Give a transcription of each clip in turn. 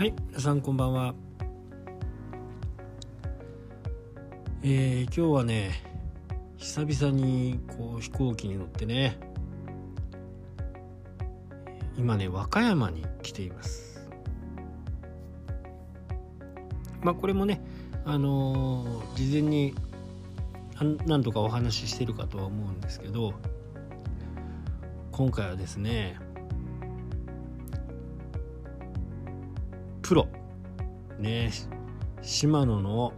はい皆さんこんばんは。えー、今日はね久々にこう飛行機に乗ってね今ね和歌山に来ています。まあこれもねあのー、事前に何度かお話ししてるかとは思うんですけど今回はですねプロねシマノの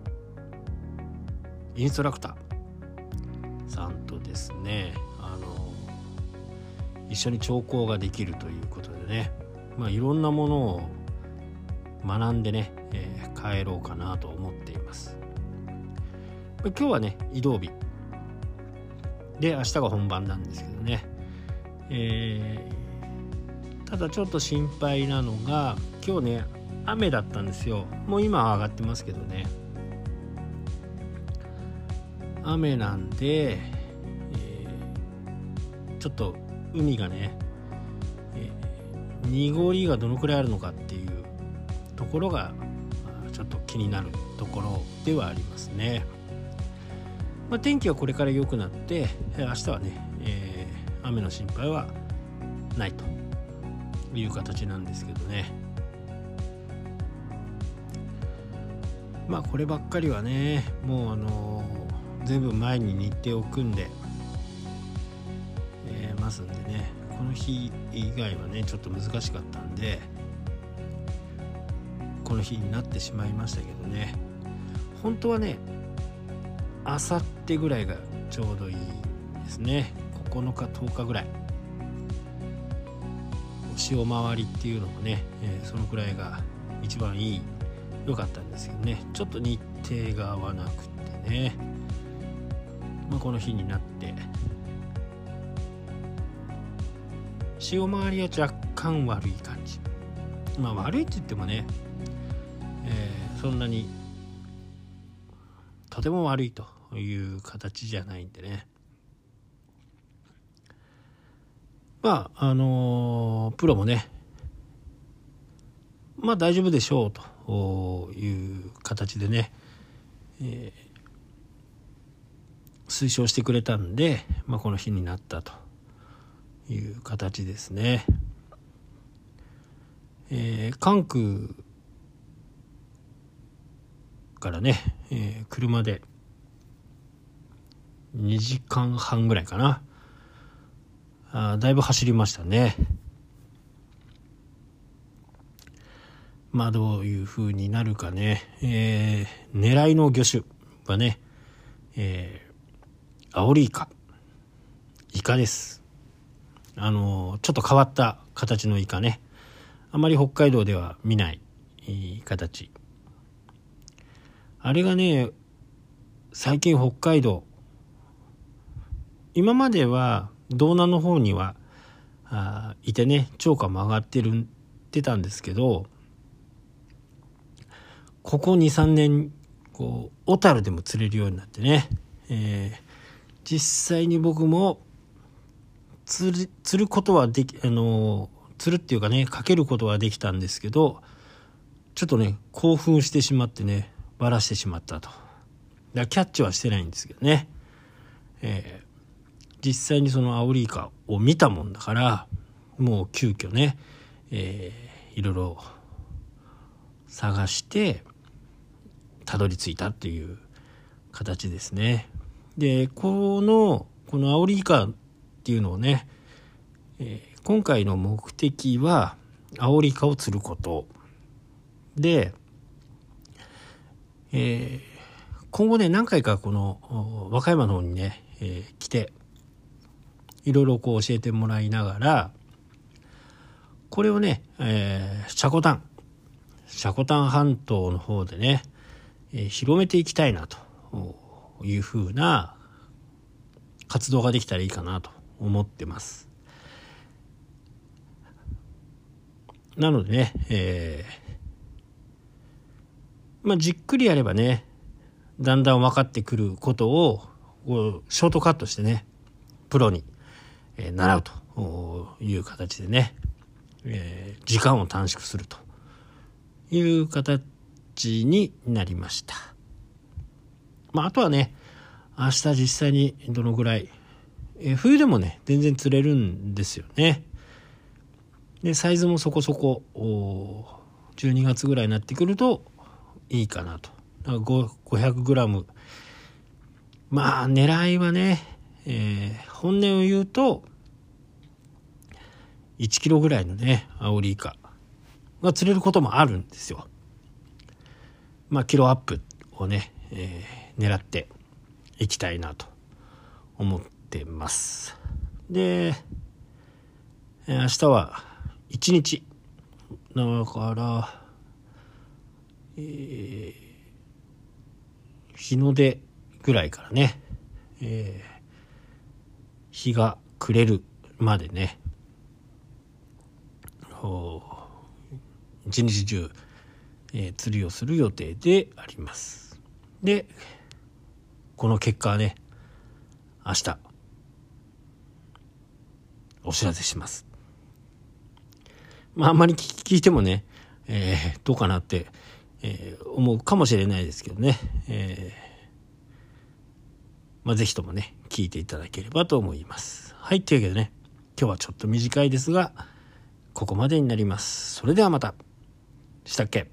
インストラクター。さんとですね。あの一緒に聴講ができるということでね。まあいろんなものを学んでね、えー、帰ろうかなと思っています。今日はね移動日。で明日が本番なんですけどね。えー、ただちょっと心配なのが今日ね雨だったんですよ。もう今は上がってますけどね。雨なんで、えー、ちょっと海がね、えー、濁りがどのくらいあるのかっていうところが、ちょっと気になるところではありますね、まあ、天気はこれから良くなって明日はね、えー、雨の心配はないという形なんですけどね。まあこればっかりはねもうあの、全部前に日程を組んで、えー、ますんでねこの日以外はねちょっと難しかったんでこの日になってしまいましたけどね。本当はねあさってぐらいがちょうどいいですね。9日10日ぐらい。潮回りっていうのもね、えー、そのくらいが一番いい良かったんですけどね。ちょっと日程が合わなくてね、まあ、この日になって。潮回りは若干悪い感じ。まあ悪いって言ってもね、えー、そんなにとても悪いという形じゃないんでね。まああのー、プロもねまあ大丈夫でしょうと。いう形でね、えー、推奨してくれたんで、まあ、この日になったという形ですね。えー、関空からね、えー、車で2時間半ぐらいかなあだいぶ走りましたね。まあどういう風になるかね、えー、狙いの魚種はね、えー、アオリイカ、イカです。あの、ちょっと変わった形のイカね。あまり北海道では見ない形。あれがね、最近北海道、今までは道南の方にはあいてね、超過も上がってるってたんですけど、ここ2、3年、こう、小樽でも釣れるようになってね、えー、実際に僕も釣る、釣ることはでき、あの、釣るっていうかね、かけることはできたんですけど、ちょっとね、興奮してしまってね、ばらしてしまったと。だキャッチはしてないんですけどね。えー、実際にそのアオリイカを見たもんだから、もう急遽ね、えー、いろいろ探して、たどり着いたっていう形ですね。で、この、このアオリイカっていうのをね、えー、今回の目的は、アオリイカを釣ること。で、えー、今後ね、何回かこの、和歌山の方にね、えー、来て、いろいろこう教えてもらいながら、これをね、えー、シャコタン、シャコタン半島の方でね、え広めていきたいなというふうな活動ができたらいいかなと思ってます。なのでね、えー、まあ、じっくりやればね、だんだん分かってくることを、ショートカットしてね、プロに、えー、習うという形でね、えー、時間を短縮するという形形になりました。まあ、あとはね、明日実際にどのぐらい、え冬でもね、全然釣れるんですよね。で、サイズもそこそこ、12月ぐらいになってくるといいかなと。500g。まあ、狙いはね、えー、本音を言うと、1キロぐらいのね、アオリイカが釣れることもあるんですよ。まあ、キロアップをね、えー、狙っていきたいなと思ってます。で、明日は1日。だから、えー、日の出ぐらいからね、えー、日が暮れるまでね、一日中、えー、釣りをする予定であります。で、この結果はね、明日、お知らせします。まあ、あんまり聞いてもね、えー、どうかなって、えー、思うかもしれないですけどね、えー、まあ、ぜひともね、聞いていただければと思います。はい、というわけでね、今日はちょっと短いですが、ここまでになります。それではまた。したっけ？